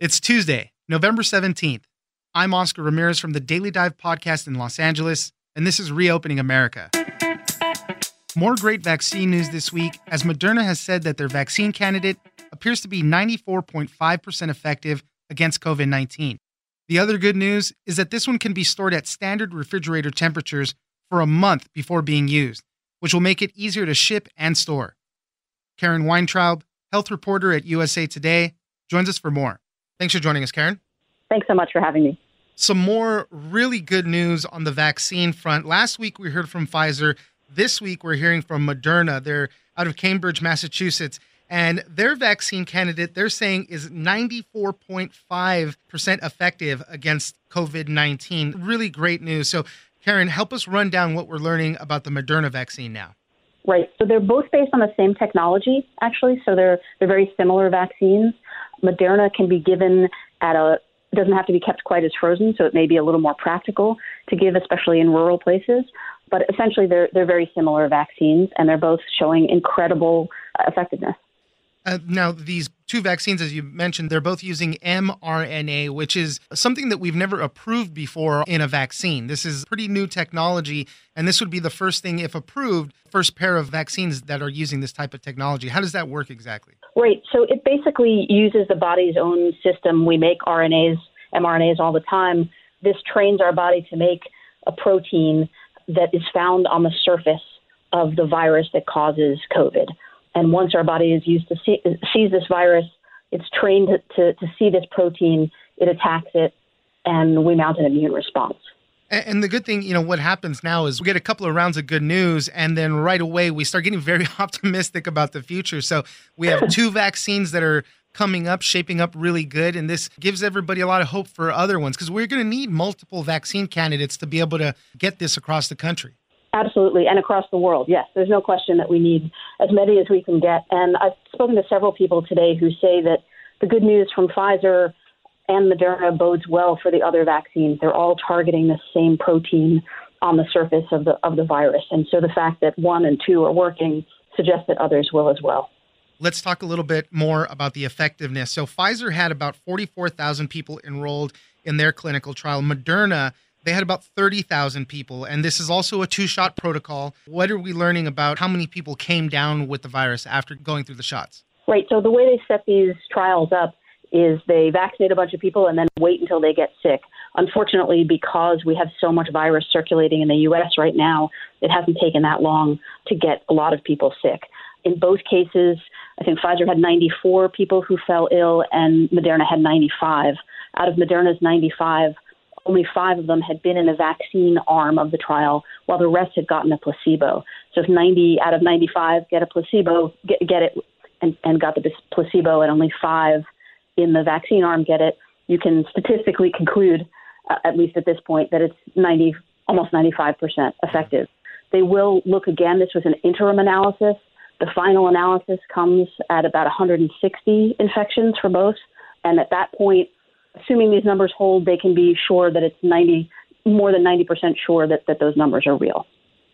It's Tuesday, November 17th. I'm Oscar Ramirez from the Daily Dive podcast in Los Angeles, and this is Reopening America. More great vaccine news this week as Moderna has said that their vaccine candidate appears to be 94.5% effective against COVID 19. The other good news is that this one can be stored at standard refrigerator temperatures for a month before being used, which will make it easier to ship and store. Karen Weintraub, health reporter at USA Today, joins us for more. Thanks for joining us, Karen. Thanks so much for having me. Some more really good news on the vaccine front. Last week we heard from Pfizer. This week we're hearing from Moderna. They're out of Cambridge, Massachusetts. And their vaccine candidate, they're saying, is 94.5% effective against COVID 19. Really great news. So, Karen, help us run down what we're learning about the Moderna vaccine now. Right. So they're both based on the same technology, actually. So they're they're very similar vaccines. Moderna can be given at a doesn't have to be kept quite as frozen, so it may be a little more practical to give, especially in rural places. But essentially, they're they're very similar vaccines, and they're both showing incredible uh, effectiveness. Uh, now, these two vaccines, as you mentioned, they're both using mRNA, which is something that we've never approved before in a vaccine. This is pretty new technology, and this would be the first thing, if approved, first pair of vaccines that are using this type of technology. How does that work exactly? Right. So it basically uses the body's own system. We make RNAs, mRNAs all the time. This trains our body to make a protein that is found on the surface of the virus that causes COVID. And once our body is used to see, sees this virus, it's trained to, to, to see this protein, it attacks it, and we mount an immune response. And the good thing, you know, what happens now is we get a couple of rounds of good news, and then right away we start getting very optimistic about the future. So we have two vaccines that are coming up, shaping up really good, and this gives everybody a lot of hope for other ones because we're going to need multiple vaccine candidates to be able to get this across the country. Absolutely, and across the world. Yes, there's no question that we need as many as we can get. And I've spoken to several people today who say that the good news from Pfizer and Moderna bodes well for the other vaccines. They're all targeting the same protein on the surface of the of the virus, and so the fact that one and two are working suggests that others will as well. Let's talk a little bit more about the effectiveness. So Pfizer had about 44,000 people enrolled in their clinical trial. Moderna they had about 30,000 people, and this is also a two shot protocol. What are we learning about how many people came down with the virus after going through the shots? Right. So, the way they set these trials up is they vaccinate a bunch of people and then wait until they get sick. Unfortunately, because we have so much virus circulating in the U.S. right now, it hasn't taken that long to get a lot of people sick. In both cases, I think Pfizer had 94 people who fell ill and Moderna had 95. Out of Moderna's 95, only five of them had been in the vaccine arm of the trial, while the rest had gotten a placebo. So if 90 out of 95 get a placebo, get, get it, and, and got the placebo, and only five in the vaccine arm get it, you can statistically conclude, uh, at least at this point, that it's 90, almost 95% effective. They will look again. This was an interim analysis. The final analysis comes at about 160 infections for both. And at that point, assuming these numbers hold, they can be sure that it's 90, more than 90% sure that, that those numbers are real.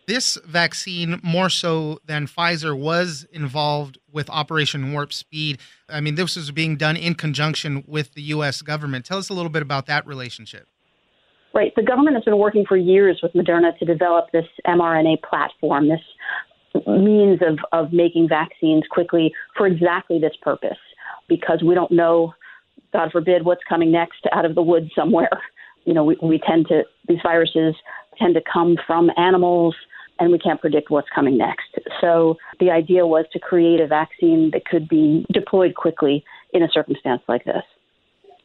This vaccine, more so than Pfizer, was involved with Operation Warp Speed. I mean, this was being done in conjunction with the U.S. government. Tell us a little bit about that relationship. Right. The government has been working for years with Moderna to develop this mRNA platform, this means of, of making vaccines quickly for exactly this purpose, because we don't know, God forbid, what's coming next out of the woods somewhere. You know, we, we tend to, these viruses tend to come from animals, and we can't predict what's coming next. So the idea was to create a vaccine that could be deployed quickly in a circumstance like this.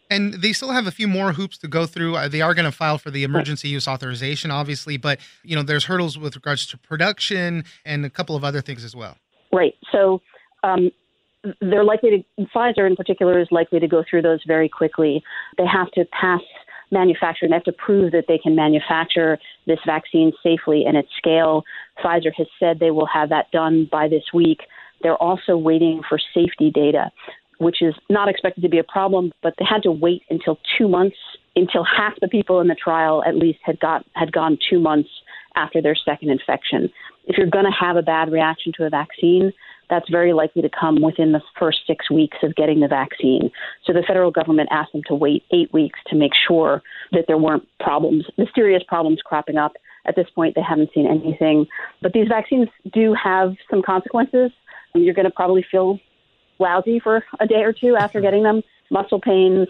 And they still have a few more hoops to go through. Uh, they are going to file for the emergency use authorization, obviously, but you know there's hurdles with regards to production and a couple of other things as well. Right. So um, they're likely to Pfizer in particular is likely to go through those very quickly. They have to pass manufacturing. They have to prove that they can manufacture this vaccine safely and at scale. Pfizer has said they will have that done by this week. They're also waiting for safety data which is not expected to be a problem, but they had to wait until two months until half the people in the trial at least had got had gone two months after their second infection. If you're going to have a bad reaction to a vaccine, that's very likely to come within the first six weeks of getting the vaccine. So the federal government asked them to wait eight weeks to make sure that there weren't problems, mysterious problems cropping up. At this point, they haven't seen anything. But these vaccines do have some consequences. You're going to probably feel lousy for a day or two after getting them. Muscle pains,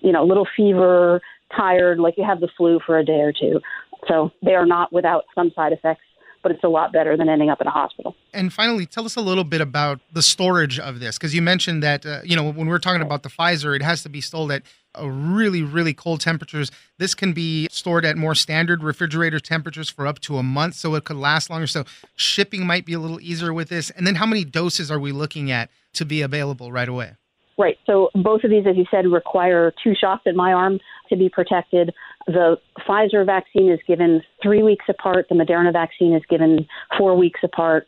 you know, little fever, tired, like you have the flu for a day or two. So they are not without some side effects but it's a lot better than ending up in a hospital. And finally, tell us a little bit about the storage of this, because you mentioned that uh, you know when we're talking about the Pfizer, it has to be stored at really really cold temperatures. This can be stored at more standard refrigerator temperatures for up to a month, so it could last longer. So shipping might be a little easier with this. And then, how many doses are we looking at to be available right away? Right. So both of these, as you said, require two shots in my arm to be protected. The Pfizer vaccine is given three weeks apart. The Moderna vaccine is given four weeks apart.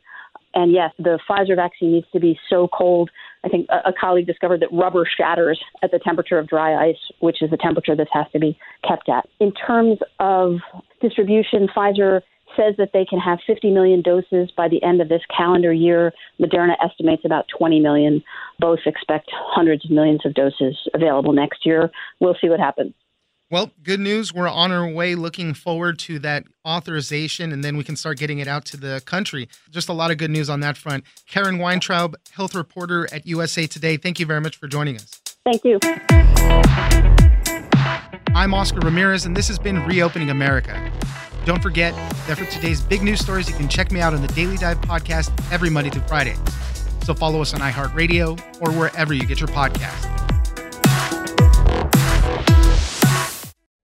And yes, the Pfizer vaccine needs to be so cold. I think a, a colleague discovered that rubber shatters at the temperature of dry ice, which is the temperature this has to be kept at. In terms of distribution, Pfizer says that they can have 50 million doses by the end of this calendar year. Moderna estimates about 20 million. Both expect hundreds of millions of doses available next year. We'll see what happens. Well, good news. We're on our way looking forward to that authorization, and then we can start getting it out to the country. Just a lot of good news on that front. Karen Weintraub, health reporter at USA Today, thank you very much for joining us. Thank you. I'm Oscar Ramirez, and this has been Reopening America. Don't forget that for today's big news stories, you can check me out on the Daily Dive podcast every Monday through Friday. So follow us on iHeartRadio or wherever you get your podcast.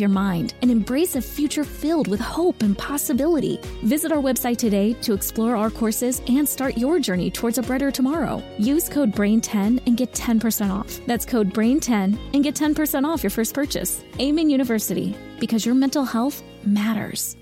your mind and embrace a future filled with hope and possibility. Visit our website today to explore our courses and start your journey towards a brighter tomorrow. Use code BRAIN10 and get 10% off. That's code BRAIN10 and get 10% off your first purchase. Amen University, because your mental health matters.